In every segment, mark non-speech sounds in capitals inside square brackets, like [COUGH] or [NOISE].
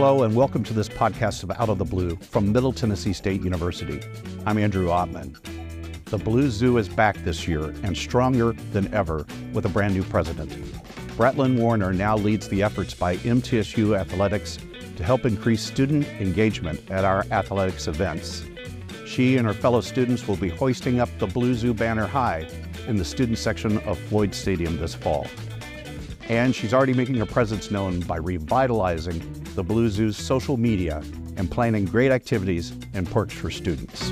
Hello, and welcome to this podcast of Out of the Blue from Middle Tennessee State University. I'm Andrew Oppmann. The Blue Zoo is back this year and stronger than ever with a brand new president. Bretlyn Warner now leads the efforts by MTSU Athletics to help increase student engagement at our athletics events. She and her fellow students will be hoisting up the Blue Zoo banner high in the student section of Floyd Stadium this fall. And she's already making her presence known by revitalizing the Blue Zoo's social media and planning great activities and perks for students.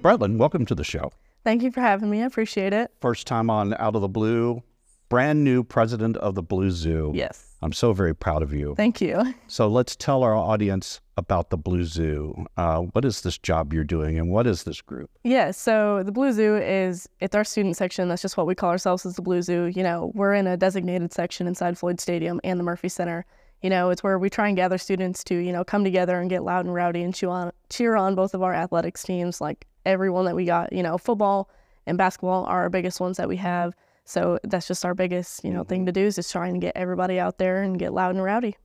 Bretlyn, welcome to the show. Thank you for having me. I appreciate it. First time on Out of the Blue, brand new president of the Blue Zoo. Yes. I'm so very proud of you. Thank you. [LAUGHS] So let's tell our audience about the Blue Zoo. Uh, what is this job you're doing and what is this group? Yeah, so the Blue Zoo is it's our student section. That's just what we call ourselves as the Blue Zoo. You know, we're in a designated section inside Floyd Stadium and the Murphy Center. You know, it's where we try and gather students to, you know, come together and get loud and rowdy and cheer on cheer on both of our athletics teams, like everyone that we got, you know, football and basketball are our biggest ones that we have. So that's just our biggest, you know, thing mm-hmm. to do is just trying to get everybody out there and get loud and rowdy.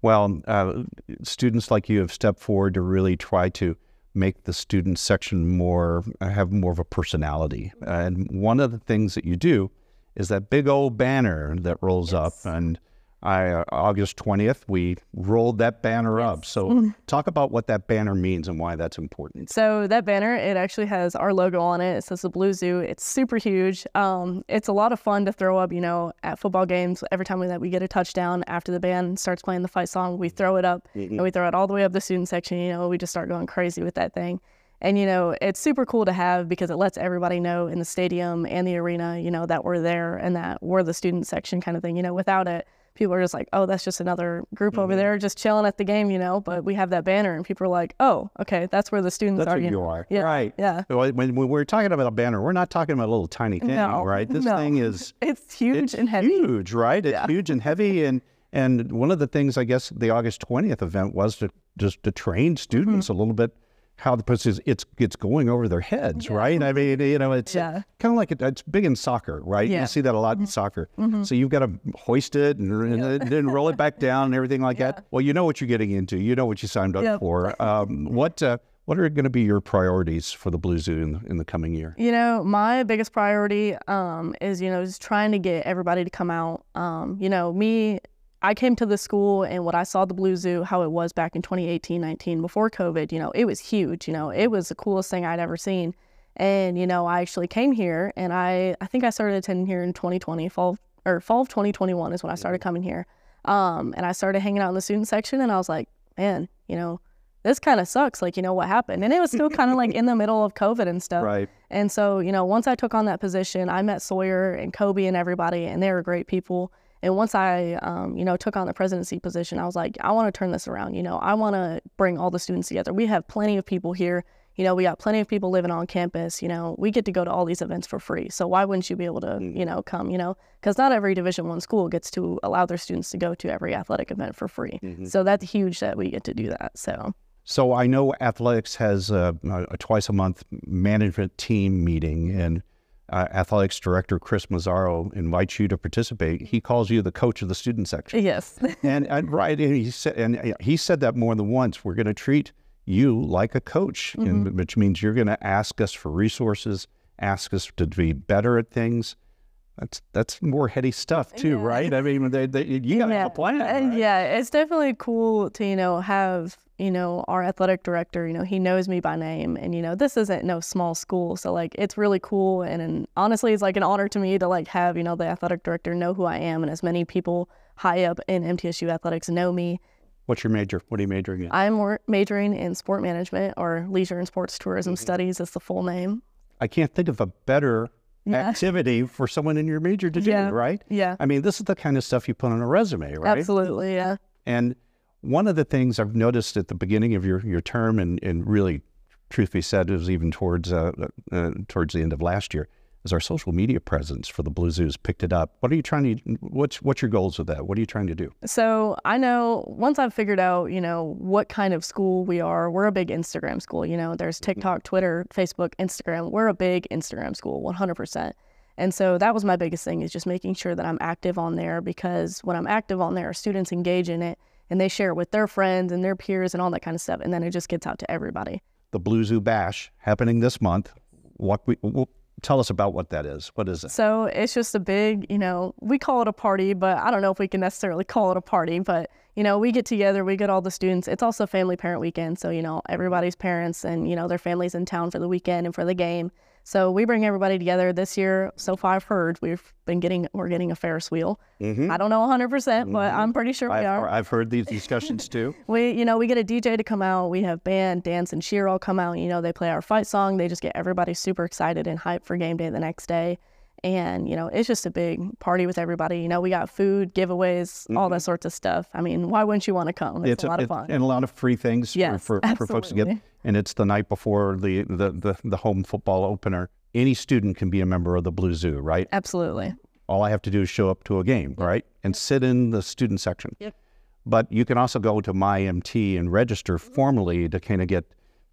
Well, uh, students like you have stepped forward to really try to make the student section more uh, have more of a personality. Mm-hmm. And one of the things that you do is that big old banner that rolls Yes. up and I, uh, August 20th, we rolled that banner up. So, Mm-hmm. talk about what that banner means and why that's important. So that banner, it actually has our logo on it. It says the Blue Zoo. It's super huge. Um, it's a lot of fun to throw up, you know, at football games. Every time we, that we get a touchdown after the band starts playing the fight song, we throw it up and we throw it all the way up the student section. You know, we just start going crazy with that thing. And, you know, it's super cool to have because it lets everybody know in the stadium and the arena, you know, that we're there and that we're the student section kind of thing. You know, without it, people are just like, oh, that's just another group over there just chilling at the game, you know. But we have that banner and people are like, oh, okay, that's where the students That's are. what you know. are. Yeah. Right. Yeah. When, when we're talking about a banner, we're not talking about a little tiny thing, No, right? This no. thing is [LAUGHS] It's huge it's and heavy. huge, right? It's Yeah. huge and heavy. [LAUGHS] And and one of the things I guess the August twentieth event was to just to train students Mm-hmm. a little bit how the process it's it's going over their heads, right? I mean, you know, it's Yeah. kind of like it, it's big in soccer, right? Yeah. Mm-hmm. You see that a lot in soccer. So you've got to hoist it and, and then roll it back [LAUGHS] down and everything like that. Well, you know what you're getting into. You know what you signed up Yep. for. Um, what uh, what are going to be your priorities for the Blue Zoo in, in the coming year? You know, my biggest priority um, is, you know, just trying to get everybody to come out. Um, you know, me, I came to the school and what I saw the Blue Zoo, how it was back in 2018, 19, before COVID, you know, it was huge. You know, it was the coolest thing I'd ever seen. And, you know, I actually came here and I, I think I started attending here in 2020, fall, or fall of 2021 is when I started coming here. Um, and I started hanging out in the student section and I was like, man, you know, this kind of sucks. Like, you know, what happened? And it was still kind of like [LAUGHS] in the middle of COVID and stuff. Right. And so, you know, once I took on that position, I met Sawyer and Kobe and everybody, and they were great people. And once I, um, you know, took on the presidency position, I was like, I want to turn this around. You know, I want to bring all the students together. We have plenty of people here. You know, we got plenty of people living on campus. You know, we get to go to all these events for free. So why wouldn't you be able to, you know, come? You know, because not every Division One school gets to allow their students to go to every athletic event for free. So that's huge that we get to do that. So So I know athletics has a, a twice a month management team meeting, and uh, athletics director Chris Massaro invites you to participate. He calls you the coach of the student section, yes, [LAUGHS] and, and right, and he said, and uh, he said that more than once. We're going to treat you like a coach, and, which means you're going to ask us for resources, ask us to be better at things. That's that's more heady stuff too, Yeah. right? I mean, they, they, you got to have a plan. And right? yeah, it's definitely cool to, you know, have, you know, our athletic director, you know, he knows me by name and, you know, this isn't no small school. So like, it's really cool. And, and honestly, it's like an honor to me to like have, you know, the athletic director know who I am and as many people high up in MTSU athletics know me. What's your major? What are you majoring in? I'm majoring in sport management or leisure and sports tourism Mm-hmm. studies is the full name. I can't think of a better Yeah. activity for someone in your major to do, Yeah. right? Yeah, I mean, this is the kind of stuff you put on a resume, right? absolutely. Yeah. And one of the things I've noticed at the beginning of your, your term, and, and really, truth be said, it was even towards uh, uh, towards the end of last year, is our social media presence for the Blue Zoos picked it up. What are you trying to? What's what's your goals with that? What are you trying to do? So I know once I've figured out, you know, what kind of school we are, we're a big Instagram school. You know, there's mm-hmm. TikTok, Twitter, Facebook, Instagram. We're a big Instagram school, 100%. And so that was my biggest thing is just making sure that I'm active on there because when I'm active on there, students engage in it and they share it with their friends and their peers and all that kind of stuff. And then it just gets out to everybody. The Blue Zoo Bash happening this month. What we, tell us about what that is. What is it? So it's just a big, you know, we call it a party, but I don't know if we can necessarily call it a party. But you know, we get together, we get all the students. It's also family parent weekend, so you know, everybody's parents and you know their families in town for the weekend and for the game. So we bring everybody together this year. So far, I've heard we've been getting we're getting a Ferris wheel. Mm-hmm. I don't know 100, mm-hmm. percent but I'm pretty sure we I've, are. I've heard these discussions [LAUGHS] too. we you know we get a DJ to come out. We have band, dance, and cheer all come out. You know they play our fight song. They just get everybody super excited and hyped for game day the next day and you know it's just a big party with everybody you know we got food giveaways mm-hmm. all that sorts of stuff i mean why wouldn't you want to come it's, it's a, a, lot of fun and a lot of free things yes, for, for, for, folks to get and it's the night before the, the, the, the home football opener any student can be a member of the blue zoo right absolutely all i have to do is show up to a game yep. right and yep. sit in the student section yep. but you can also go to mymt and register formally to kind of get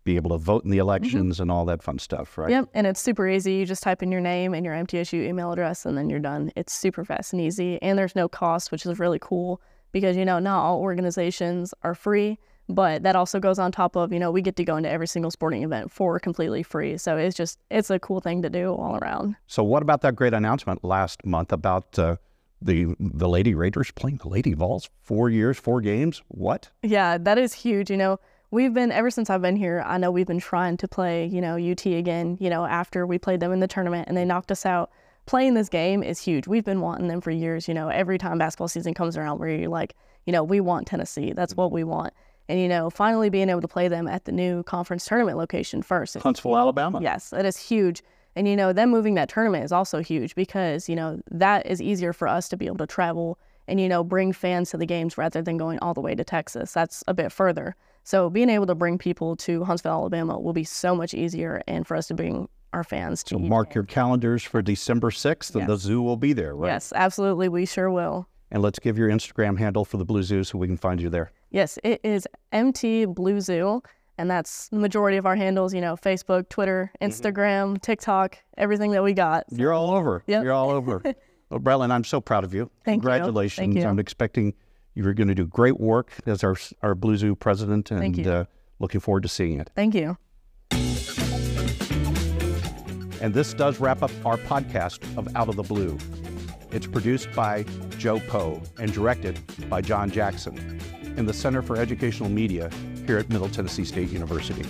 be able to vote in the mm-hmm. elections mm-hmm. and all that fun stuff, right? Yep, and it's super easy. You just type in your name and your MTSU email address, and then you're done. It's super fast and easy, and there's no cost, which is really cool because you know not all organizations are free, but that also goes on top of you know we get to go into every single sporting event for completely free. So it's just it's a cool thing to do all around. So what about that great announcement last month about? Uh, the the Lady Raiders playing the Lady Vols four years, four games. What? Yeah, that is huge. You know, we've been ever since I've been here. I know we've been trying to play, you know, UT again. You know, after we played them in the tournament and they knocked us out. Playing this game is huge. We've been wanting them for years. You know, every time basketball season comes around, where you're like, you know, we want Tennessee. That's what we want. And you know, finally being able to play them at the new conference tournament location first. Huntsville, Alabama. Yes, it is huge. And you know, them moving that tournament is also huge because you know that is easier for us to be able to travel and you know bring fans to the games rather than going all the way to Texas. That's a bit further. So being able to bring people to Huntsville, Alabama will be so much easier and for us to bring our fans to. So mark your calendars for December 6th and yes. the zoo will be there, right? Yes, absolutely. We sure will. And let's give your Instagram handle for the Blue Zoo so we can find you there. Yes, it is MT Blue Zoo. And that's the majority of our handles, you know, Facebook, Twitter, mm-hmm. Instagram, mm-hmm. TikTok, everything that we got. So. You're all over. Yep. You're all over. [LAUGHS] well, Bretlyn, I'm so proud of you. Thank Congratulations. you. Thank you. I'm expecting you're going to do great work as our, our Blue Zoo president, and uh, looking forward to seeing it. Thank you. And this does wrap up our podcast of Out of the Blue. It's produced by Joe Poe and directed by John Jackson in the Center for Educational Media here at Middle Tennessee State University.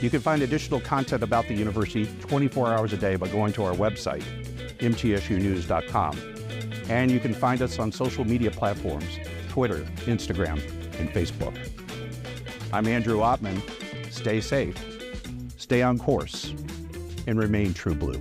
You can find additional content about the university 24 hours a day by going to our website, mtsunews.com and you can find us on social media platforms Twitter, Instagram, and Facebook. I'm Andrew Oppmann. Stay safe, stay on course, and remain true blue.